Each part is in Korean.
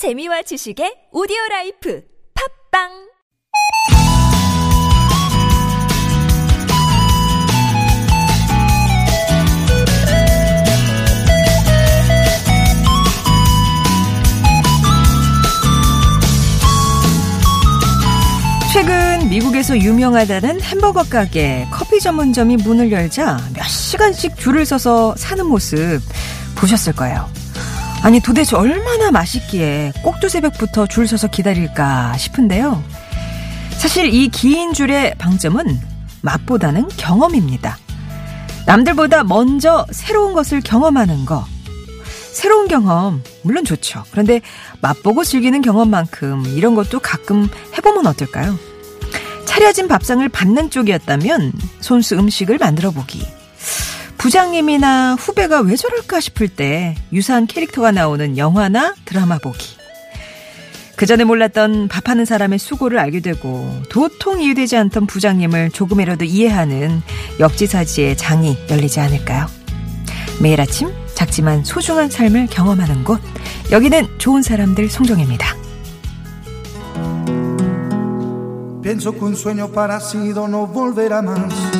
재미와 지식의 오디오 life 팝빵 최근 미국에서 유명하다는 햄버거 가게 커피 전문점이 문을 열자 몇 시간씩 줄을 서서 사는 모습 보셨을 거예요. 아니 도대체 얼마나 맛있기에 꼭두 새벽부터 줄 서서 기다릴까 싶은데요. 사실 이 긴 줄의 방점은 맛보다는 경험입니다. 남들보다 먼저 새로운 것을 경험하는 거. 새로운 경험, 물론 좋죠. 그런데 맛보고 즐기는 경험만큼 이런 것도 가끔 해보면 어떨까요? 차려진 밥상을 받는 쪽이었다면 손수 음식을 만들어 보기. 부장님이나 후배가 왜 저럴까 싶을 때 유사한 캐릭터가 나오는 영화나 드라마 보기. 그 전에 몰랐던 밥하는 사람의 수고를 알게 되고 도통 이해되지 않던 부장님을 조금이라도 이해하는 역지사지의 장이 열리지 않을까요? 매일 아침 작지만 소중한 삶을 경험하는 곳. 여기는 좋은 사람들 송정입니다. Pienso que un sueño parecido no volverá más.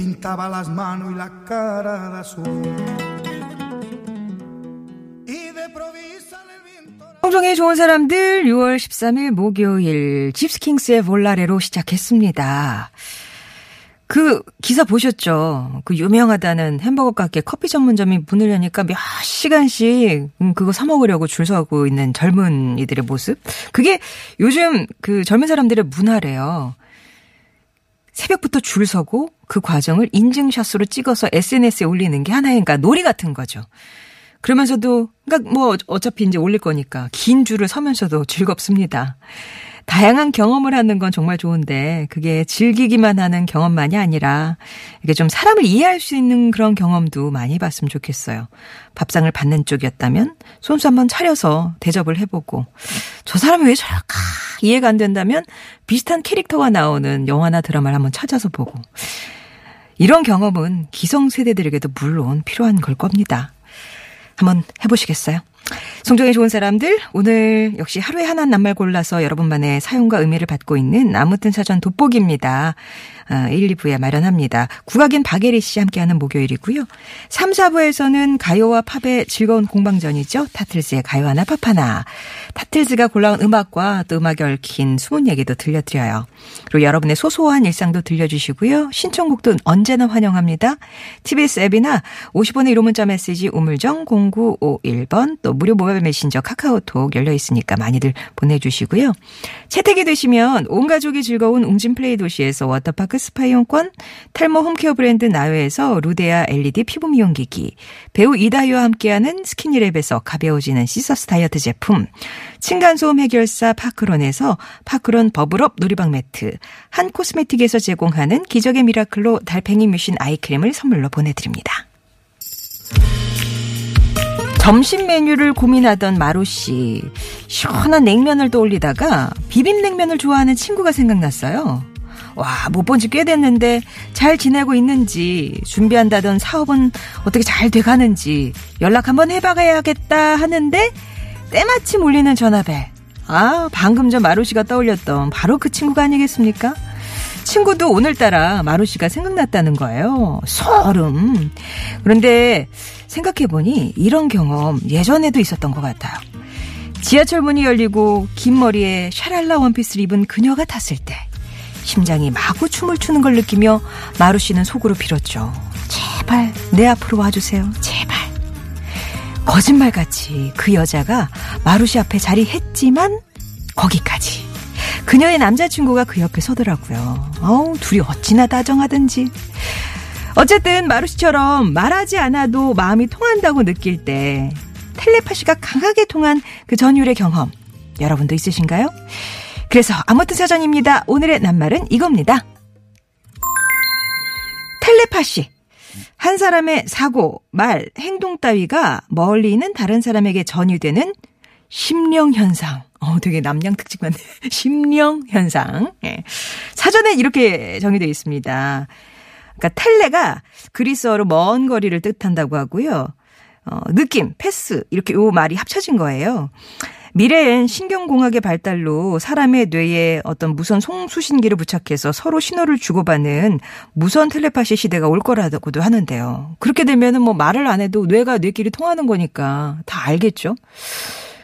Pintaba las manos y la cara de azul. 송정의 좋은 사람들 6월 13일 목요일 집스킹스의 볼라레로 시작했습니다. 그 기사 보셨죠? 그 유명하다는 햄버거 가게 커피 전문점이 문을 여니까 몇 시간씩 음, 그거 사 먹으려고 줄 서고 있는 젊은 이들의 모습. 그게 요즘 그 젊은 사람들의 문화래요. 새벽부터 줄 서고 그 과정을 인증샷으로 찍어서 SNS에 올리는 게 하나의 그러니까 놀이 같은 거죠. 그러면서도 그러니까 뭐 어차피 이제 올릴 거니까 긴 줄을 서면서도 즐겁습니다. 다양한 경험을 하는 건 정말 좋은데 그게 즐기기만 하는 경험만이 아니라 이게 좀 사람을 이해할 수 있는 그런 경험도 많이 봤으면 좋겠어요. 밥상을 받는 쪽이었다면 손수 한번 차려서 대접을 해보고 저 사람이 왜 저럴까 이해가 안 된다면 비슷한 캐릭터가 나오는 영화나 드라마를 한번 찾아서 보고 이런 경험은 기성세대들에게도 물론 필요한 걸 겁니다. 한번 해보시겠어요? 송정의 좋은 사람들 오늘 역시 하루에 하나 낱말 골라서 여러분만의 사용과 의미를 받고 있는 아무튼 사전 돋보기입니다. 1, 2부에 마련합니다. 국악인 박예리 씨 함께하는 목요일이고요. 3, 4부에서는 가요와 팝의 즐거운 공방전이죠. 타틀즈의 가요 하나 팝 하나. 타틀즈가 골라온 음악과 또 음악에 얽힌 숨은 얘기도 들려드려요. 그리고 여러분의 소소한 일상도 들려주시고요. 신청곡도 언제나 환영합니다. TBS 앱이나 50원의 유료 문자 메시지 우물정 0951번 또 무료 모바일 메신저 카카오톡 열려 있으니까 많이들 보내주시고요. 채택이 되시면 온 가족이 즐거운 웅진 플레이 도시에서 워터파크 스파 이용권, 탈모 home care 브랜드 나요에서 루데아 LED 피부 미용기기, 배우 이다희와 함께하는 스키니랩에서 가벼워지는 시서스 다이어트 제품, 층간소음 해결사 파크론에서 파크론 버블업 놀이방 매트, 한 코스메틱에서 제공하는 기적의 미라클로 달팽이 뮤신 eye cream을 선물로 보내드립니다. 점심 메뉴를 고민하던 마루 씨. 시원한 냉면을 떠올리다가 비빔냉면을 좋아하는 친구가 생각났어요. 와, 못 본 지 꽤 됐는데 잘 지내고 있는지, 준비한다던 사업은 어떻게 잘 돼가는지 연락 한번 해봐야겠다 하는데 때마침 울리는 전화벨. 아, 방금 전 마루 씨가 떠올렸던 바로 그 친구가 아니겠습니까? 친구도 오늘따라 마루 씨가 생각났다는 거예요. 소름. 그런데 생각해보니 이런 경험 예전에도 있었던 것 같아요. 지하철 문이 열리고 긴 머리에 샤랄라 원피스를 입은 그녀가 탔을 때 심장이 마구 춤을 추는 걸 느끼며 마루 씨는 속으로 빌었죠. 제발 내 앞으로 와주세요. 제발. 거짓말같이 그 여자가 마루 씨 앞에 자리했지만 거기까지. 그녀의 남자친구가 그 옆에 서더라고요. 어우, 둘이 어찌나 다정하든지. 어쨌든 마루 씨처럼 말하지 않아도 마음이 통한다고 느낄 때 텔레파시가 강하게 통한 그 전율의 경험 여러분도 있으신가요? 그래서 아무튼 사전입니다. 오늘의 낱말은 이겁니다. 텔레파시. 한 사람의 사고, 말, 행동 따위가 멀리 있는 다른 사람에게 전이되는 심령 현상. 어, 되게 남양 특징 같네. 심령 현상. 예. 사전에 이렇게 정의되어 있습니다. 그러니까 텔레가 그리스어로 먼 거리를 뜻한다고 하고요. 어, 느낌, 패스 이렇게 요 말이 합쳐진 거예요. 미래엔 신경공학의 발달로 사람의 뇌에 어떤 무선 송수신기를 부착해서 서로 신호를 주고받는 무선 텔레파시 시대가 올 거라고도 하는데요. 그렇게 되면은 뭐 말을 안 해도 뇌가 뇌끼리 통하는 거니까 다 알겠죠.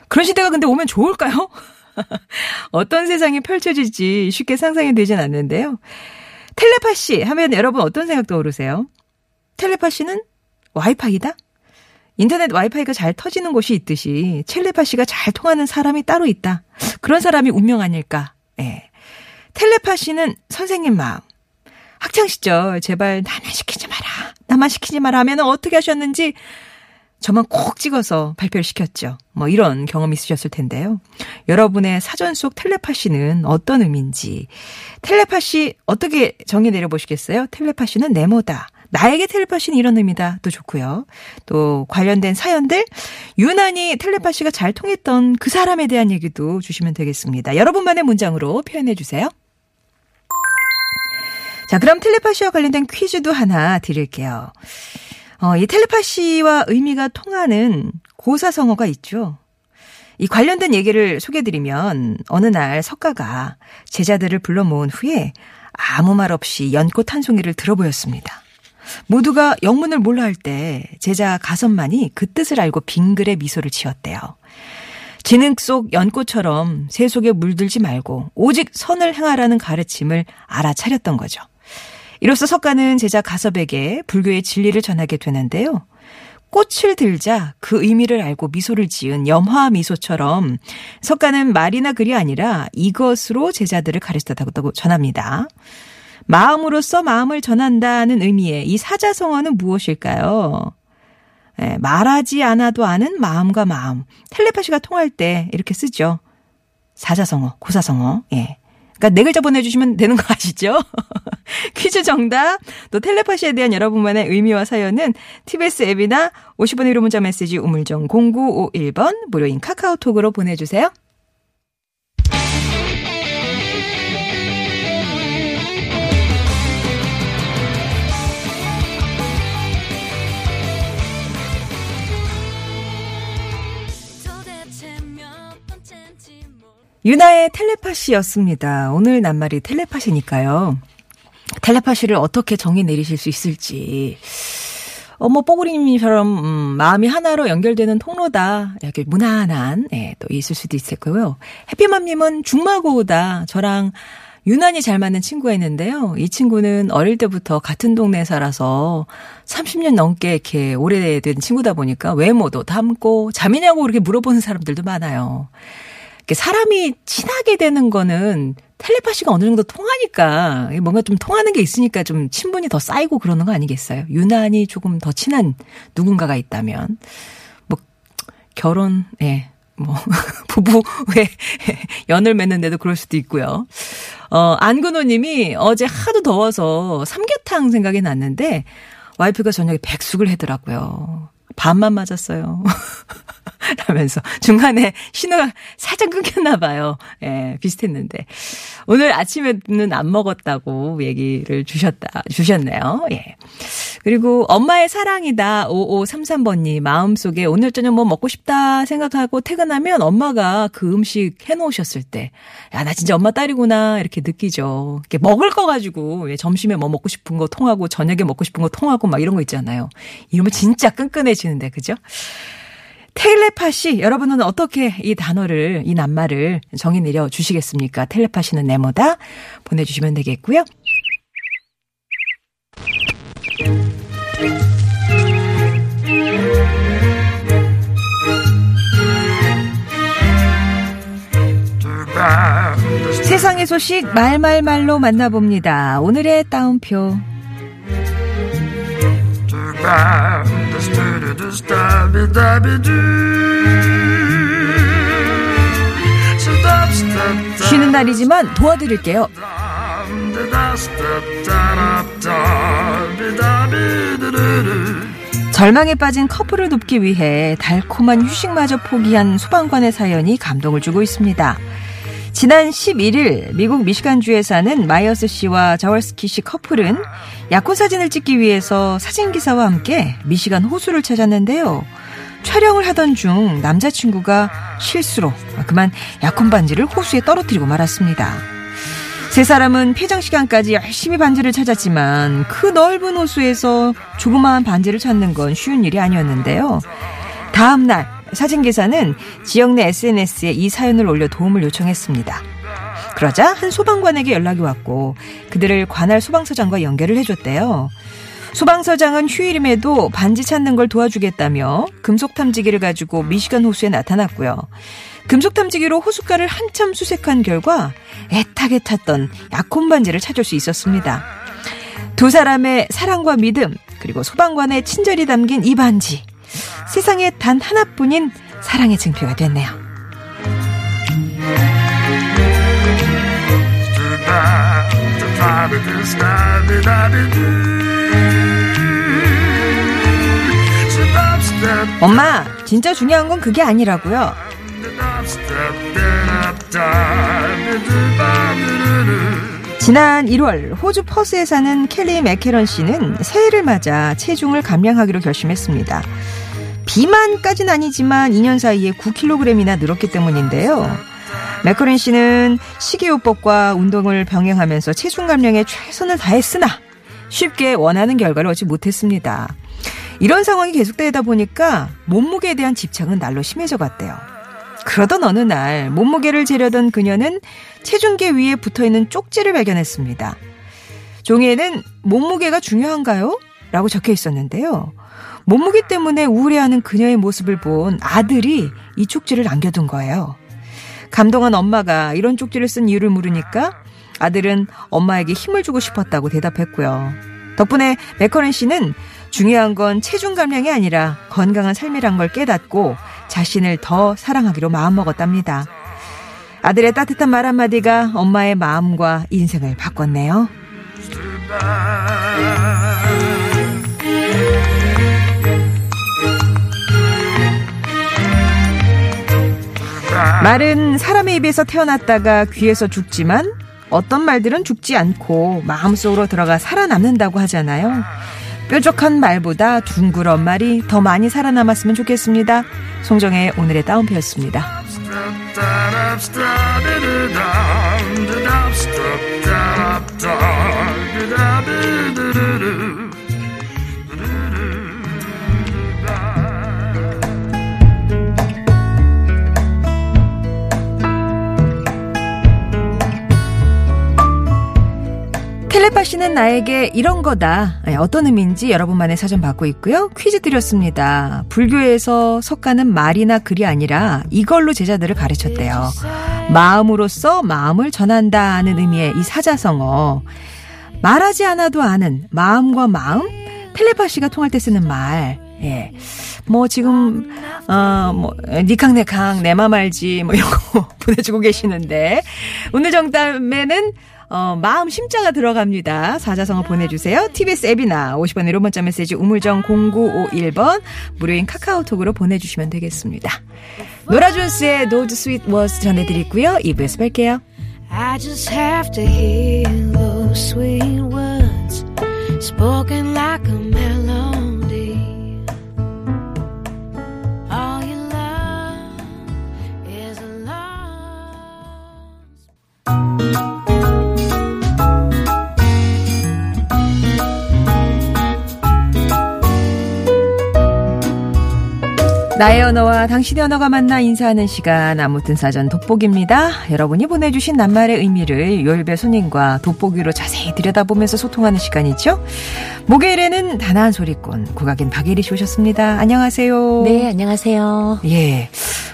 그런 시대가 근데 오면 좋을까요? 어떤 세상이 펼쳐질지 쉽게 상상이 되진 않는데요. 텔레파시 하면 여러분 어떤 생각 떠오르세요? 텔레파시는 와이파이다? 인터넷 와이파이가 잘 터지는 곳이 있듯이 텔레파시가 잘 통하는 사람이 따로 있다. 그런 사람이 운명 아닐까. 예. 텔레파시는 선생님 마음. 학창 시절 제발 나만 시키지 마라. 나만 시키지 마라 하면 어떻게 하셨는지 저만 콕 찍어서 발표를 시켰죠. 뭐 이런 경험 있으셨을 텐데요. 여러분의 사전 속 텔레파시는 어떤 의미인지 텔레파시 어떻게 정의 내려보시겠어요? 텔레파시는 네모다. 나에게 텔레파시는 이런 의미다. 또 좋고요. 또 관련된 사연들 유난히 텔레파시가 잘 통했던 그 사람에 대한 얘기도 주시면 되겠습니다. 여러분만의 문장으로 표현해 주세요. 자, 그럼 텔레파시와 관련된 퀴즈도 하나 드릴게요. 어, 이 텔레파시와 의미가 통하는 고사성어가 있죠. 이 관련된 얘기를 소개드리면 어느 날 석가가 제자들을 불러 모은 후에 아무 말 없이 연꽃 한 송이를 들어 보였습니다. 모두가 영문을 몰라 할 때 제자 가선만이 그 뜻을 알고 빙글에 미소를 지었대요. 지능 속 연꽃처럼 새 속에 물들지 말고 오직 선을 행하라는 가르침을 알아차렸던 거죠. 이로써 석가는 제자 가섭에게 불교의 진리를 전하게 되는데요. 꽃을 들자 그 의미를 알고 미소를 지은 염화 미소처럼 석가는 말이나 글이 아니라 이것으로 제자들을 가르쳤다고 전합니다. 마음으로써 마음을 전한다는 의미의 이 사자성어는 무엇일까요? 예, 말하지 않아도 아는 마음과 마음. 텔레파시가 통할 때 이렇게 쓰죠. 사자성어, 고사성어. 예. 그러니까 네 글자 보내주시면 되는 거 아시죠? 퀴즈 정답, 또 텔레파시에 대한 여러분만의 의미와 사연은 TBS 앱이나 50원의 1호 문자 메시지 우물정 0951번 무료인 카카오톡으로 보내주세요. 유나의 텔레파시였습니다. 오늘 낱말이 텔레파시니까요. 텔레파시를 어떻게 정의 내리실 수 있을지. 어, 뭐, 뽀구리님처럼, 음, 마음이 하나로 연결되는 통로다. 이렇게 무난한, 예, 또 있을 수도 있을 거고요. 해피맘님은 중마고다. 저랑 유난히 잘 맞는 친구가 있는데요. 이 친구는 어릴 때부터 같은 동네에 살아서 30년 넘게 이렇게 오래된 친구다 보니까 외모도 닮고 잠이냐고 그렇게 물어보는 사람들도 많아요. 사람이 친하게 되는 거는 텔레파시가 어느 정도 통하니까 뭔가 좀 통하는 게 있으니까 좀 친분이 더 쌓이고 그러는 거 아니겠어요? 유난히 조금 더 친한 누군가가 있다면 뭐 결혼 예. 뭐 부부의 연을 맺는데도 그럴 수도 있고요. 어 안근호 님이 어제 하도 더워서 삼계탕 생각이 났는데 와이프가 저녁에 백숙을 해더라고요. 반만 맞았어요. 라면서 중간에 신호가 살짝 끊겼나 봐요. 예, 비슷했는데. 오늘 아침에는 안 먹었다고 얘기를 주셨다, 주셨네요. 예. 그리고 엄마의 사랑이다 5533번님 마음속에 오늘 저녁 뭐 먹고 싶다 생각하고 퇴근하면 엄마가 그 음식 해놓으셨을 때, 야, 나 진짜 엄마 딸이구나 이렇게 느끼죠. 이렇게 먹을 거 가지고 점심에 뭐 먹고 싶은 거 통하고 저녁에 먹고 싶은 거 통하고 막 이런 거 있잖아요. 이러면 진짜 끈끈해지는데, 그죠? 텔레파시 여러분은 어떻게 이 단어를 이 낱말을 정의 내려 주시겠습니까? 텔레파시는 네모다 보내주시면 되겠고요. 세상의 소식 말말말로 만나봅니다. 오늘의 따옴표. 쉬는 날이지만 도와드릴게요. 절망에 빠진 커플을 돕기 위해 달콤한 휴식마저 포기한 소방관의 사연이 감동을 주고 있습니다. 지난 11일 미국 미시간주에 사는 마이어스 씨와 자월스키 씨 커플은 약혼 사진을 찍기 위해서 사진기사와 함께 미시간 호수를 찾았는데요. 촬영을 하던 중 남자친구가 실수로 그만 약혼 반지를 호수에 떨어뜨리고 말았습니다. 세 사람은 폐장 시간까지 열심히 반지를 찾았지만 그 넓은 호수에서 조그마한 반지를 찾는 건 쉬운 일이 아니었는데요. 다음 날 사진 기사는 지역 내 SNS에 이 사연을 올려 도움을 요청했습니다. 그러자 한 소방관에게 연락이 왔고 그들을 관할 소방서장과 연결을 해줬대요. 소방서장은 휴일임에도 반지 찾는 걸 도와주겠다며 금속 탐지기를 가지고 미시간 호수에 나타났고요. 금속 탐지기로 호숫가를 한참 수색한 결과 애타게 탔던 약혼 반지를 찾을 수 있었습니다. 두 사람의 사랑과 믿음 그리고 소방관의 친절이 담긴 이 반지 세상에 단 하나뿐인 사랑의 증표가 됐네요. 엄마, 진짜 중요한 건 그게 아니라고요. 지난 1월 호주 퍼스에 사는 켈리 맥케런 씨는 새해를 맞아 체중을 감량하기로 결심했습니다. 비만까지는 아니지만 2년 사이에 9kg이나 늘었기 때문인데요. 맥커린 씨는 식이요법과 운동을 병행하면서 체중 감량에 최선을 다했으나 쉽게 원하는 결과를 얻지 못했습니다. 이런 상황이 계속되다 보니까 몸무게에 대한 집착은 날로 심해져 갔대요. 그러던 어느 날 몸무게를 재려던 그녀는 체중계 위에 붙어 있는 쪽지를 발견했습니다. 종이에는 몸무게가 중요한가요? 라고 적혀 있었는데요. 몸무게 때문에 우울해하는 그녀의 모습을 본 아들이 이 쪽지를 남겨둔 거예요. 감동한 엄마가 이런 쪽지를 쓴 이유를 물으니까 아들은 엄마에게 힘을 주고 싶었다고 대답했고요. 덕분에 맥커렌 씨는 중요한 건 체중 감량이 아니라 건강한 삶이란 걸 깨닫고 자신을 더 사랑하기로 마음먹었답니다. 아들의 따뜻한 말 한마디가 엄마의 마음과 인생을 바꿨네요. 말은 사람의 입에서 태어났다가 귀에서 죽지만 어떤 말들은 죽지 않고 마음속으로 들어가 살아남는다고 하잖아요. 뾰족한 말보다 둥그런 말이 더 많이 살아남았으면 좋겠습니다. 송정의 오늘의 따옴표였습니다. 텔레파시는 나에게 이런 거다. 네, 어떤 의미인지 여러분만의 사전 받고 있고요. 퀴즈 드렸습니다. 불교에서 석가는 말이나 글이 아니라 이걸로 제자들을 가르쳤대요. 마음으로써 마음을 전한다는 의미의 이 사자성어. 말하지 않아도 아는 마음과 마음, 텔레파시가 통할 때 쓰는 말. 예. 뭐 지금 어뭐 니캉네캉 내맘 알지 뭐 이런 거 보내주고 계시는데 오늘 정답에는 어, 마음 심자가 들어갑니다. 사자성어 보내주세요. TBS 앱이나 50원의 유료 문자 메시지 우물정 0951번 무료인 카카오톡으로 보내주시면 되겠습니다. 노라존스의 노드 스윗 워스 전해드리고요. 2부에서 뵐게요. I just have to hear those sweet words spoken like a melody. 나의 언어와 당신의 언어가 만나 인사하는 시간 아무튼 사전 돋보기입니다. 여러분이 보내주신 낱말의 의미를 요일배 손님과 돋보기로 자세히 들여다보면서 소통하는 시간이죠. 목요일에는 단아한 소리꾼 국악인 박예리 씨 오셨습니다. 안녕하세요. 네, 안녕하세요. 예.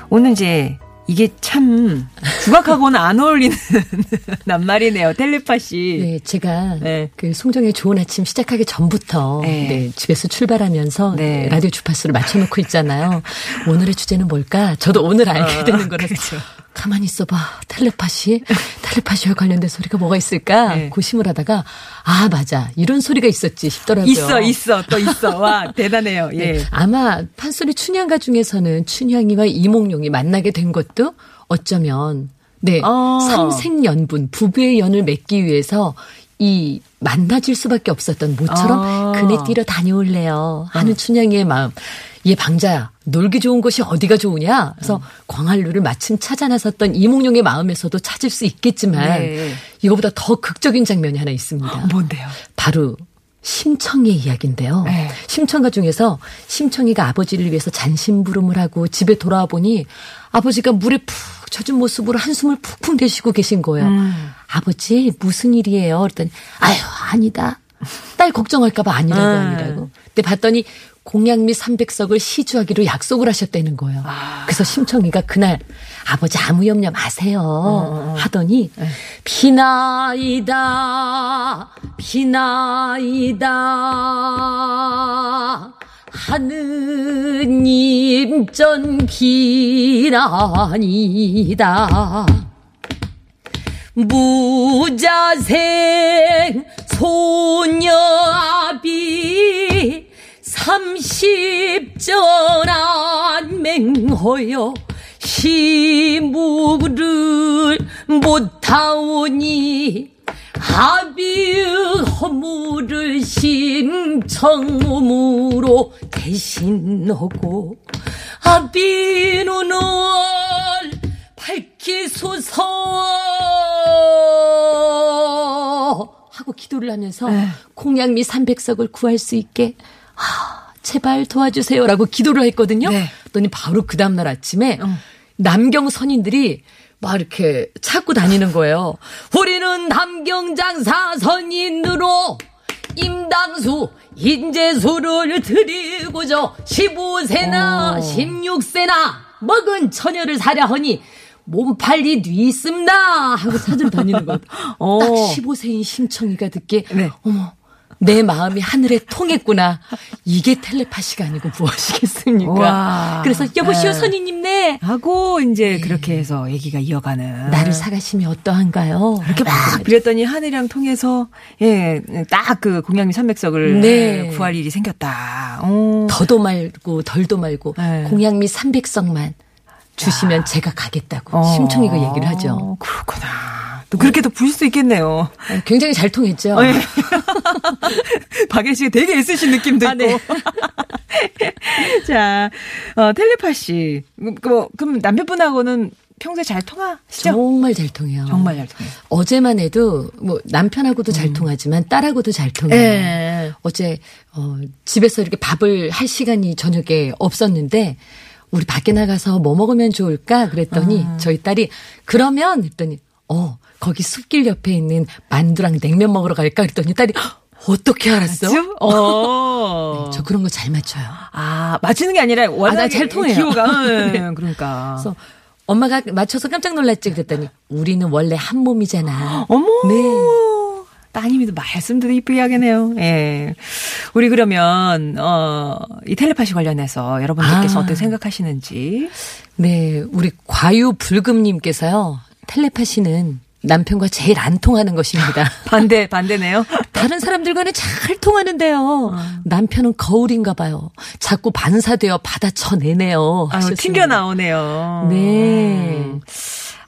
오늘 이제 이게 참 국악하고는 안 어울리는 낱말이네요. 텔레파시. 네, 제가 네. 그 송정의 좋은 아침 시작하기 전부터 네. 네, 집에서 출발하면서 네. 라디오 주파수를 맞춰놓고 있잖아요. 오늘의 주제는 뭘까? 저도 오늘 알게 어, 되는 거라서 그렇죠. 가만히 있어봐. 텔레파시? 텔레파시와 관련된 소리가 뭐가 있을까? 네. 고심을 하다가, 아, 맞아. 이런 소리가 있었지 싶더라고요. 있어, 있어. 또 있어. 와, 대단해요. 예. 네. 아마 판소리 춘향가 중에서는 춘향이와 이몽룡이 만나게 된 것도 어쩌면, 네. 어. 삼생연분, 부부의 연을 맺기 위해서 이 만나질 수밖에 없었던 모처럼 아. 그네 뛰러 다녀올래요 하는 어. 춘향이의 마음. 얘 방자야 놀기 좋은 곳이 어디가 좋으냐? 그래서 음. 광활루를 마침 찾아 나섰던 이몽룡의 마음에서도 찾을 수 있겠지만 네. 이거보다 더 극적인 장면이 하나 있습니다. 뭔데요? 바로 심청이의 이야기인데요. 네. 심청가 중에서 심청이가 아버지를 위해서 잔심부름을 하고 집에 돌아와 보니 아버지가 물에 푹 젖은 모습으로 한숨을 푹푹 내쉬고 계신 거예요. 음. 아버지 무슨 일이에요? 그랬더니 아유 아니다. 딸 걱정할까봐 아니라고 음. 아니라고. 근데 봤더니 공양미 300석을 시주하기로 약속을 하셨다는 거예요. 아. 그래서 심청이가 그날 아버지 아무 염려 마세요 어. 하더니 네. 비나이다 비나이다 하느님 전 비나니다 무자생 소녀아비 삼십전안 맹허여 시무를 못하오니 아비의 허물을 심청음으로 대신하고 아비 눈을 밝히소서 하고 기도를 하면서 에. 네. 공양미 300석을 구할 수 있게 아, 제발 도와주세요라고 기도를 했거든요. 네. 그랬더니 바로 그 다음날 아침에 어. 남경 선인들이 막 이렇게 찾고 다니는 거예요. 우리는 남경 장사 선인으로 임당수 인재수를 드리고저 15세나 오. 16세나 먹은 처녀를 사려 하니 몸팔리 뒤있습니다 하고 찾으러 다니는 것. 어. 딱 15세인 심청이가 듣게 네. 어머 내 마음이 하늘에 통했구나. 이게 텔레파시가 아니고 무엇이겠습니까? 와, 그래서 여보시오 네. 선생님네 하고 이제 네. 그렇게 해서 얘기가 이어가는 나를 사가시면 어떠한가요? 그렇게 막 빌었더니 하늘이랑 통해서 예 딱 그 공양미 삼백석을 네. 구할 일이 생겼다. 오. 더도 말고 덜도 말고 네. 공양미 삼백석만 주시면 야. 제가 가겠다고 어. 심청이가 얘기를 하죠. 그렇구나. 또 그렇게 더 부실 수 있겠네요. 굉장히 잘 통했죠. 어, 예. 박예 씨가 되게 애쓰신 느낌도 아, 네. 있고. 자, 어, 텔레파시. 뭐, 그럼 남편분하고는 평소에 잘 통하시죠? 정말 잘 통해요. 정말 잘 통해요. 어제만 해도 뭐 남편하고도 음. 잘 통하지만 딸하고도 잘 통해요. 네. 어제 어 집에서 이렇게 밥을 할 시간이 저녁에 없었는데 우리 밖에 나가서 뭐 먹으면 좋을까 그랬더니 아. 저희 딸이 그러면 했더니 어 거기 숲길 옆에 있는 만두랑 냉면 먹으러 갈까 그랬더니 딸이 어떻게 알았어? 어. 네, 저 그런 거 잘 맞춰요. 아, 맞히는 게 아니라 워낙 아, 잘 통해요. 기호가. 네. 그러니까. 그래서 엄마가 맞춰서 깜짝 놀랐지 그랬더니 우리는 원래 한 몸이잖아. 어머. 네. 따님이도 말씀도 이쁘게 하겠네요. 예. 우리 그러면, 어, 이 텔레파시 관련해서 여러분들께서 아. 어떻게 생각하시는지. 네. 우리 과유불금님께서요. 텔레파시는 남편과 제일 안 통하는 것입니다. 반대, 반대네요. 다른 사람들과는 잘 통하는데요. 어. 남편은 거울인가 봐요. 자꾸 반사되어 받아쳐내네요. 아유, 튕겨 나오네요. 네. 음.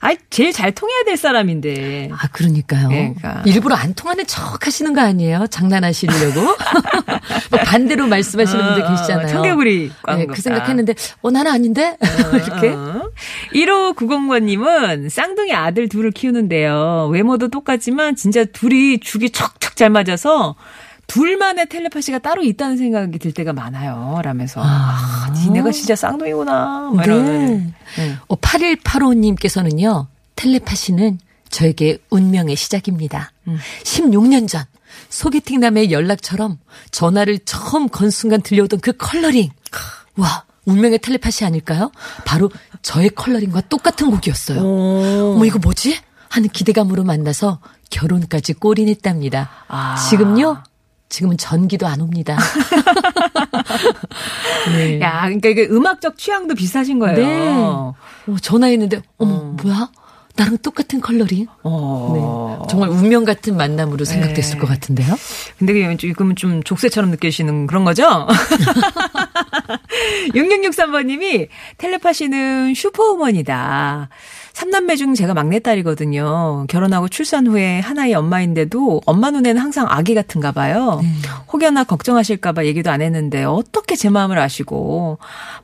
아, 제일 잘 통해야 될 사람인데. 아, 그러니까요. 그러니까. 일부러 안 통하는 척 하시는 거 아니에요? 장난하시려고? 뭐 반대로 말씀하시는 어, 분들 계시잖아요. 청개구리 네, 그 생각했는데, 어, 나는 아닌데? 어, 이렇게. 어. 1590번님은 쌍둥이 아들 둘을 키우는데요. 외모도 똑같지만 진짜 둘이 죽이 척척 잘 맞아서 둘만의 텔레파시가 따로 있다는 생각이 들 때가 많아요. 라면서. 아, 아 니네가 진짜 쌍둥이구나. 뭐 네. 네. 어, 8185님께서는요, 텔레파시는 저에게 운명의 시작입니다. 음. 16년 전, 소개팅 남의 연락처럼 전화를 처음 건 순간 들려오던 그 컬러링. 와, 운명의 텔레파시 아닐까요? 바로 저의 컬러링과 똑같은 곡이었어요. 오. 어머, 이거 뭐지? 하는 기대감으로 만나서 결혼까지 골인했답니다. 아. 지금요, 지금은 전기도 안 옵니다. 네. 야, 그러니까 이게 음악적 취향도 비슷하신 거예요. 네. 어, 전화했는데, 어머, 어. 뭐야? 나랑 똑같은 컬러링? 어. 네. 정말 운명 같은 만남으로 생각됐을 네. 것 같은데요? 근데 지금은 좀 족쇄처럼 느끼시는 그런 거죠? 6663번님이 텔레파시는 슈퍼우먼이다. 3남매 중 제가 막내딸이거든요. 결혼하고 출산 후에 하나의 엄마인데도 엄마 눈에는 항상 아기 같은가 봐요. 네. 혹여나 걱정하실까 봐 얘기도 안 했는데 어떻게 제 마음을 아시고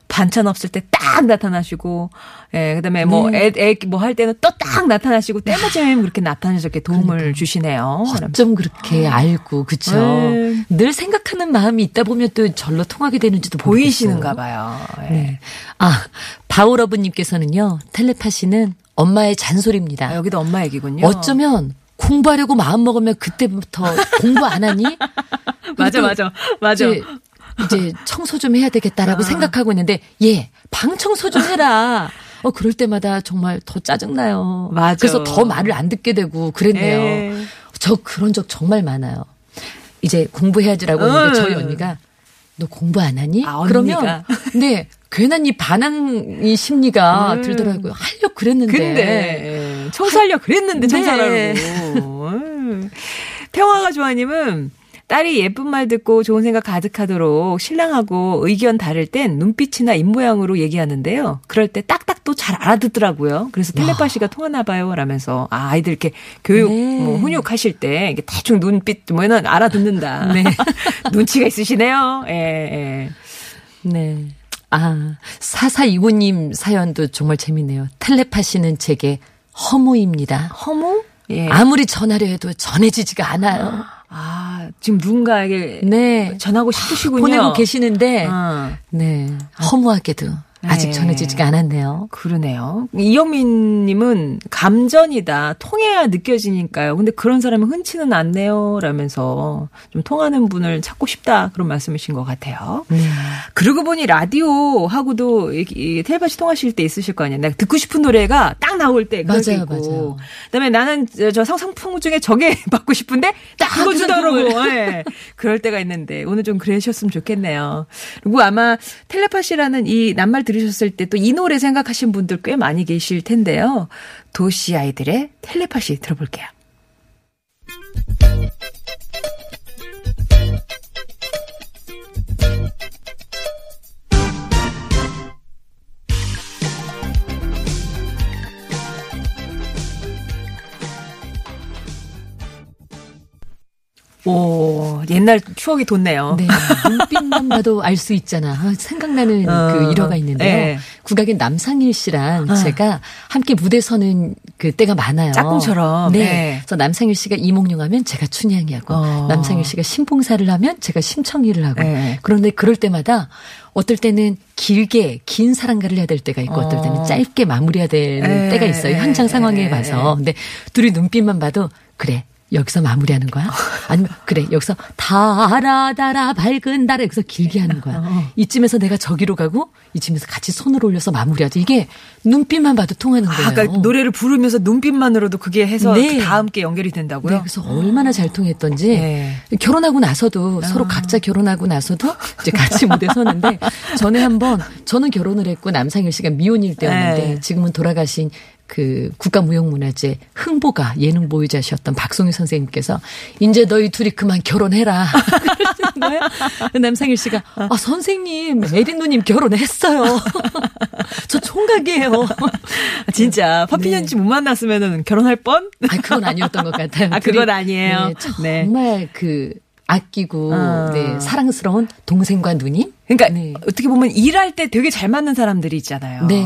반찬 없을 때 딱 나타나시고 예, 그다음에 뭐 네. 애, 애, 뭐 할 때는 또딱 나타나시고 때마침 그렇게 나타나서 이렇게 도움을 그러니까. 주시네요. 어쩜 그렇게 알고 그쵸? 네. 늘 생각하는 마음이 있다 보면 또 절로 통하게 되는지도 보이시는가 봐요. 예. 네. 아 바오러브님께서는요 텔레파시는 엄마의 잔소리입니다. 아, 여기도 엄마 얘기군요. 어쩌면 공부하려고 마음 먹으면 그때부터 공부 안 하니? 맞아, 맞아, 맞아. 이제, 이제 청소 좀 해야 되겠다라고 아. 생각하고 있는데, 예, 방 청소 좀 해라. 어, 그럴 때마다 정말 더 짜증나요. 맞아. 그래서 더 말을 안 듣게 되고 그랬네요. 에이. 저 그런 적 정말 많아요. 이제 공부해야지라고 했는데 음. 저희 언니가 너 공부 안 하니? 아, 그러면 네 괜한 이 반항이 심리가 음. 들더라고요. 하려 그랬는데. 근데 청소하려 그랬는데 청소하라고. 네. 평화가 좋아님은 딸이 예쁜 말 듣고 좋은 생각 가득하도록 신랑하고 의견 다를 땐 눈빛이나 입모양으로 얘기하는데요. 그럴 때 딱딱도 잘 알아듣더라고요. 그래서 텔레파시가 통하나 봐요. 라면서 아, 아이들 이렇게 교육 네. 뭐 훈육하실 때 대충 눈빛 뭐는 알아듣는다. 네. 눈치가 있으시네요. 예, 예. 네. 아, 사사이구님 사연도 정말 재밌네요. 텔레파시는 제게 허무입니다. 허무? 예. 아무리 전하려 해도 전해지지가 않아요. 아, 지금 누군가에게 네. 전하고 싶으시군요. 보내고 계시는데, 어. 네. 허무하게도 아직 네. 전해지지가 않았네요. 그러네요. 이영민 님은 감전이다. 통해야 느껴지니까요. 근데 그런 사람은 흔치는 않네요. 라면서 좀 통하는 분을 찾고 싶다. 그런 말씀이신 것 같아요. 네. 그러고 보니 라디오 하고도 이, 텔레파시 통하실 때 있으실 거 아니에요. 내가 듣고 싶은 노래가 딱 나올 때 맞아요. 맞아요. 그다음에 나는 저 상상품 중에 저게 받고 싶은데 딱 그거 주더라고. 네. 그럴 때가 있는데 오늘 좀 그러셨으면 좋겠네요. 그리고 아마 텔레파시라는 이 낱말 들으셨을 때 또 이 노래 생각하신 분들 꽤 많이 계실 텐데요. 도시 아이들의 텔레파시 들어볼게요. 오, 옛날 추억이 돋네요. 네. 눈빛만 봐도 알 수 있잖아. 아, 생각나는 어, 그 일화가 있는데요. 네. 국악인 남상일 씨랑 어. 제가 함께 무대 서는 그 때가 많아요. 짝꿍처럼. 네. 네. 그래서 남상일 씨가 이몽룡 하면 제가 춘향이 하고, 어. 남상일 씨가 신봉사를 하면 제가 심청이를 하고. 네. 그런데 그럴 때마다 어떨 때는 길게 긴 사랑가를 해야 될 때가 있고 어. 떨 때는 짧게 마무리해야 되는 에. 때가 있어요. 현장 상황에 봐서. 근데 둘이 눈빛만 봐도 그래 여기서 마무리하는 거야? 아니면 그래 여기서 달아 달아 밝은 달아 여기서 길게 하는 거야. 어. 이쯤에서 내가 저기로 가고 이쯤에서 같이 손을 올려서 마무리하지. 이게 눈빛만 봐도 통하는 거예요. 아, 그러니까 노래를 부르면서 눈빛만으로도 그게 해서 네. 그 다음 게 연결이 된다고요? 네, 그래서 얼마나 잘 통했던지 네. 결혼하고 나서도 아. 서로 각자 결혼하고 나서도 이제 같이 무대 서는데 전에 한번 저는 결혼을 했고 남상일 씨가 미혼일 때였는데 네. 지금은 돌아가신 그 국가무형문화재 흥보가 예능 보유자셨던 박송희 선생님께서 이제 너희 둘이 그만 결혼해라. 남상일 씨가 아 선생님 에린 누님 결혼했어요. 저 총각이에요. 진짜 파피년 씨못 네. 만났으면은 결혼할 뻔? 아 그건 아니었던 것 같아요. 아 그건 아니에요. 네, 정말 네. 그 아끼고 어. 네, 사랑스러운 동생과 누님. 그러니까 네. 어떻게 보면 일할 때 되게 잘 맞는 사람들이 있잖아요. 네.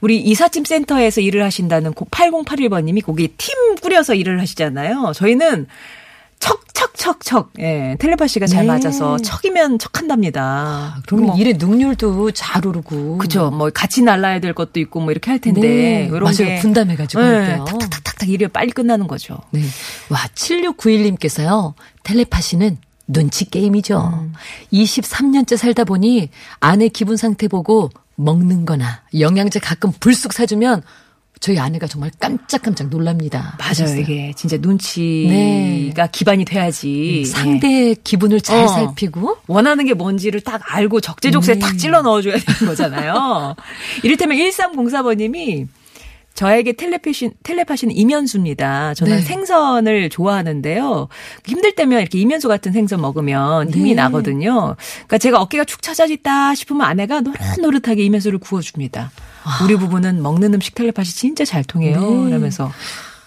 우리 이삿짐 센터에서 일을 하신다는 8081번님이 거기 팀 꾸려서 일을 하시잖아요. 저희는 척척척척 예 텔레파시가 잘 네. 맞아서 척이면 척한답니다. 아, 그러면 뭐, 일의 능률도 잘 오르고 그죠. 뭐 같이 날라야 될 것도 있고 뭐 이렇게 할 텐데 네. 이런 맞아요. 게 분담해가지고 네. 탁탁탁탁 일이 빨리 끝나는 거죠. 네. 와 7691님께서요 텔레파시는 눈치 게임이죠. 음. 23년째 살다 보니 아내 기분 상태 보고 먹는 거나 영양제 가끔 불쑥 사주면 저희 아내가 정말 깜짝깜짝 놀랍니다. 맞아요. 하셨어요. 이게 진짜 눈치가 네. 기반이 돼야지. 음, 상대의 기분을 잘 어. 살피고 원하는 게 뭔지를 딱 알고 적재적소에 네. 딱 찔러 넣어줘야 되는 거잖아요. 이를테면 1304번님이 저에게 텔레파시, 텔레파시는 이면수입니다. 저는 네. 생선을 좋아하는데요. 힘들 때면 이렇게 이면수 같은 생선 먹으면 힘이 네. 나거든요. 그러니까 제가 어깨가 축 처져있다 싶으면 아내가 노릇노릇하게 이면수를 구워줍니다. 아. 우리 부부는 먹는 음식 텔레파시 진짜 잘 통해요. 네. 이러면서.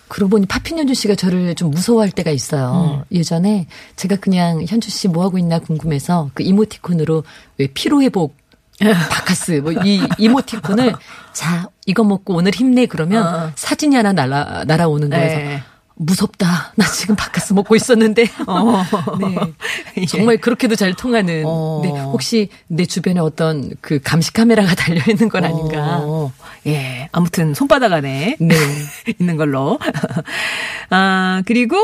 그러고 보니 파핀현주 씨가 저를 좀 무서워할 때가 있어요. 음. 예전에 제가 그냥 현주 씨 뭐 하고 있나 궁금해서 그 이모티콘으로 왜 피로회복 바카스 뭐 이 이모티콘을 자 이거 먹고 오늘 힘내 그러면 어. 사진이 하나 날아 날아오는 거에서 네. 무섭다. 나 지금 바카스 먹고 있었는데. 어. 네. 정말 그렇게도 잘 통하는. 어. 네. 혹시 내 주변에 어떤 그 감시 카메라가 달려 있는 건 아닌가. 어. 예. 아무튼 손바닥 안에 네. 있는 걸로. 아, 그리고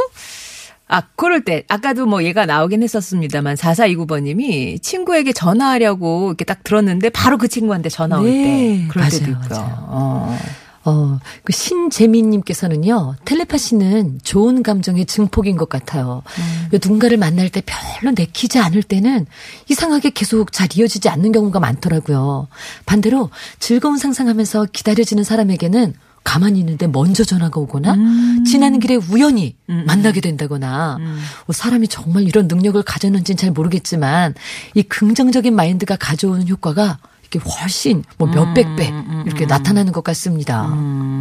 아, 그럴 때, 아까도 뭐 얘가 나오긴 했었습니다만, 4429번님이 친구에게 전화하려고 이렇게 딱 들었는데, 바로 그 친구한테 전화 올 네. 때. 그럴 맞아요, 때도 있고. 맞아요. 어. 어, 그 신재민님께서는요, 텔레파시는 좋은 감정의 증폭인 것 같아요. 음. 그 누군가를 만날 때 별로 내키지 않을 때는 이상하게 계속 잘 이어지지 않는 경우가 많더라고요. 반대로 즐거운 상상하면서 기다려지는 사람에게는 가만히 있는데 먼저 전화가 오거나 음. 지나는 길에 우연히 음. 음. 만나게 된다거나 음. 어, 사람이 정말 이런 능력을 가졌는지는 잘 모르겠지만 이 긍정적인 마인드가 가져오는 효과가 이렇게 훨씬 뭐 몇백 배 음, 음, 이렇게 나타나는 것 같습니다.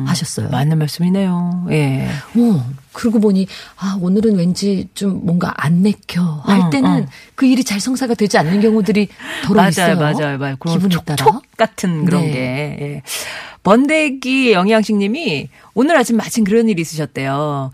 하셨어요. 맞는 말씀이네요. 예. 어, 그러고 보니 아 오늘은 왠지 좀 뭔가 안 내켜 할 어, 때는 어. 그 일이 잘 성사가 되지 않는 경우들이 더러 맞아요, 있어요. 맞아요, 맞아요. 기분에 따라 같은 그런 네. 게. 예. 번데기 영양식님이 오늘 아침 마침 그런 일이 있으셨대요.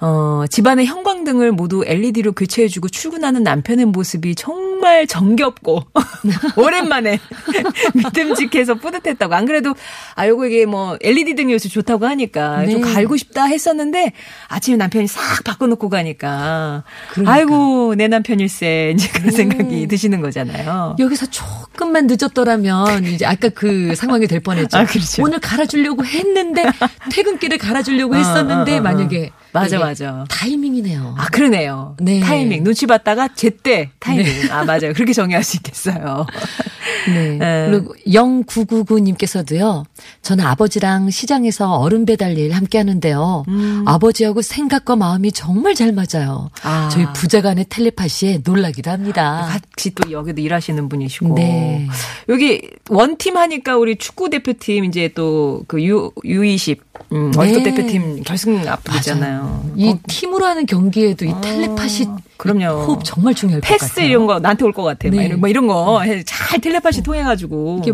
어, 집안의 형광등을 모두 LED로 교체해주고 출근하는 남편의 모습이 정말 정겹고 오랜만에 믿음직해서 뿌듯했다고. 안 그래도 아 요거 이게 뭐 LED 등이 요새 좋다고 하니까 네. 좀 갈고 싶다 했었는데 아침에 남편이 싹 바꿔놓고 가니까 그러니까. 아이고 내 남편일세 이제 그런 네. 생각이 드시는 거잖아요. 여기서 조금만 늦었더라면 이제 아까 그 상황이 될 뻔했죠. 아, 그렇죠. 오늘 갈아주려고 했는데 퇴근길에 갈아주려고 했었는데 어, 어, 어, 어. 만약에 맞아, 맞아. 타이밍이네요. 아, 그러네요. 네. 타이밍. 눈치 봤다가 제때 타이밍. 네. 아, 맞아요. 그렇게 정의할 수 있겠어요. 네. 네. 그리고 0999님께서도요. 저는 아버지랑 시장에서 얼음 배달 일 함께 하는데요. 음. 아버지하고 생각과 마음이 정말 잘 맞아요. 아. 저희 부자간의 텔레파시에 놀라기도 합니다. 같이 또 여기도 일하시는 분이시고. 네. 여기 one team 하니까 우리 축구 대표팀 이제 또 그 유, U20 음, 월드 네. 대표팀 결승 앞두잖아요. 이 어. 팀으로 하는 경기에도 이 아, 텔레파시 그럼요. 호흡 정말 중요할 것 같아요. 패스 이런 거 나한테 올 것 같아. 네. 막 이런, 뭐 이런 거 잘 텔레파시 통해가지고. 이게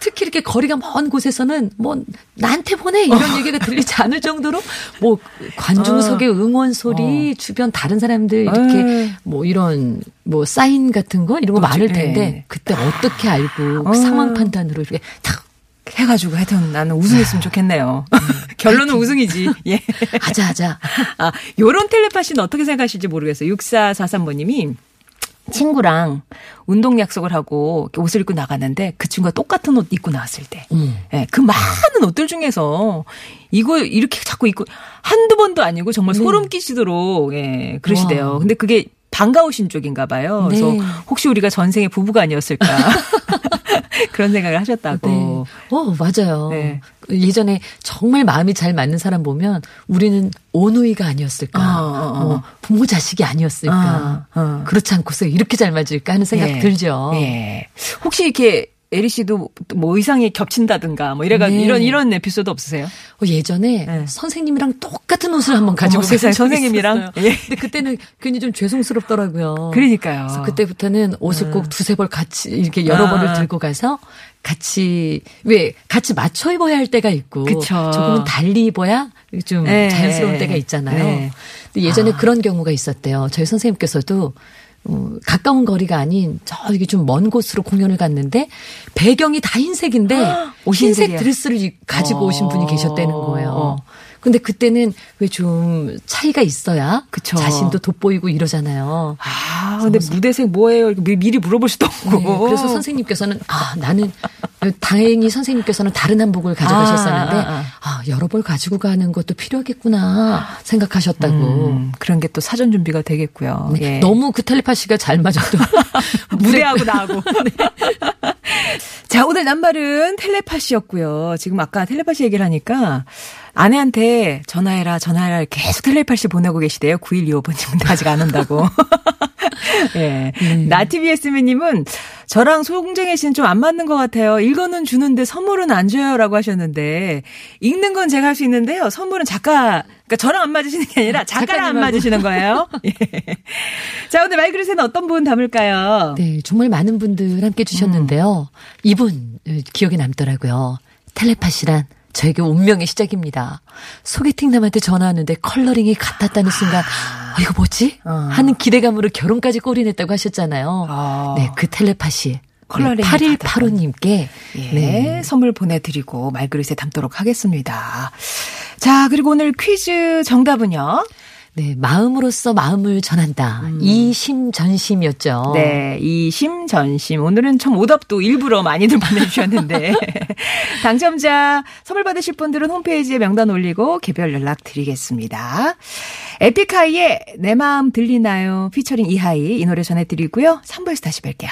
특히 이렇게 거리가 먼 곳에서는 뭐 나한테 보내 이런 어. 얘기가 들리지 않을 정도로 뭐 관중석의 어. 응원 소리 어. 주변 다른 사람들 이렇게 에이. 뭐 이런 뭐 사인 같은 거 이런 거 많을 텐데 네. 그때 어떻게 알고 그 상황 판단으로 이렇게 탁 해가지고 하여튼 나는 우승했으면 좋겠네요. 음. 결론은 우승이지. 예. 하자, 하자. 아, 요런 텔레파시는 어떻게 생각하실지 모르겠어요. 6443번님이 친구랑 운동 약속을 하고 옷을 입고 나갔는데 그 친구가 똑같은 옷 입고 나왔을 때. 음. 예, 그 많은 옷들 중에서 이거 이렇게 자꾸 입고 한두 번도 아니고 정말 네. 소름 끼치도록 예, 그러시대요. 와. 근데 그게 반가우신 쪽인가 봐요. 그래서 네. 혹시 우리가 전생에 부부가 아니었을까. 그런 생각을 하셨다고. 네. 어, 맞아요. 네. 예전에 정말 마음이 잘 맞는 사람 보면 우리는 오누이가 아니었을까. 어, 어, 어. 뭐 부모 자식이 아니었을까. 어, 어. 그렇지 않고서 이렇게 잘 맞을까 하는 생각 예. 들죠. 예. 혹시 이렇게 에리 씨도 뭐 의상이 겹친다든가 뭐 이래가 네. 이런 이런 에피소드 없으세요? 어, 예전에 네. 선생님이랑 똑같은 옷을 한번 가지고 어, 세상 선생님이랑 예. 근데 그때는 괜히 좀 죄송스럽더라고요. 그러니까요. 그래서 그때부터는 옷을 음. 꼭 두세 벌 같이 이렇게 여러 아. 벌을 들고 가서 같이 왜 같이 맞춰 입어야 할 때가 있고 그쵸. 조금은 달리 입어야 좀 네. 자연스러운 때가 있잖아요. 네. 예전에 아. 그런 경우가 있었대요. 저희 선생님께서도 어, 가까운 거리가 아닌 저기 좀 먼 곳으로 공연을 갔는데 배경이 다 흰색인데 흰색 드레스를 가지고 오신 분이 계셨다는 거예요. 어. 근데 그때는 왜 좀 차이가 있어야 그쵸. 자신도 돋보이고 이러잖아요. 아, 근데 무대색 뭐예요? 미리 물어볼 수도 없고. 네, 그래서 선생님께서는 아, 나는 다행히 선생님께서는 다른 한복을 가져가셨었는데 아, 아, 아. 아 여러 벌 가지고 가는 것도 필요하겠구나 생각하셨다고. 음, 그런 게 또 사전 준비가 되겠고요. 네, 예. 너무 그 텔레파시가 잘 맞아도 무대하고 나하고. 네. 자, 오늘 낱말은 텔레파시였고요. 지금 아까 텔레파시 얘기를 하니까 아내한테 전화해라, 전화해라 계속 텔레파시 보내고 계시대요. 9125번님은 아직 안 온다고. 예. 네. 나티비에스미님은 저랑 송정혜 씨는 좀 안 맞는 것 같아요. 읽어는 주는데 선물은 안 줘요라고 하셨는데 읽는 건 제가 할 수 있는데요. 선물은 작가 그러니까 저랑 안 맞으시는 게 아니라 작가랑 안 맞으시는 거예요. 예. 자 오늘 말그릇에는 어떤 분 담을까요? 네, 정말 많은 분들 함께 주셨는데요. 음. 이분 기억에 남더라고요. 텔레파시란 저에게 운명의 시작입니다. 소개팅 남한테 전화하는데 컬러링이 같았다는 순간 어, 이거 뭐지? 어. 하는 기대감으로 결혼까지 골인했다고 하셨잖아요. 어. 네, 그 텔레파시. 컬러링 네, 8185님께 예, 네. 선물 보내드리고 말그릇에 담도록 하겠습니다. 자, 그리고 오늘 퀴즈 정답은요? 네, 마음으로써 마음을 전한다. 음. 이심전심이었죠. 네, 이심전심. 오늘은 참 오답도 일부러 많이들 보내주셨는데. 당첨자 선물 받으실 분들은 홈페이지에 명단 올리고 개별 연락 드리겠습니다. 에픽하이의 내 마음 들리나요? 피처링 이하이 이 노래 전해드리고요. 3부에서 다시 뵐게요.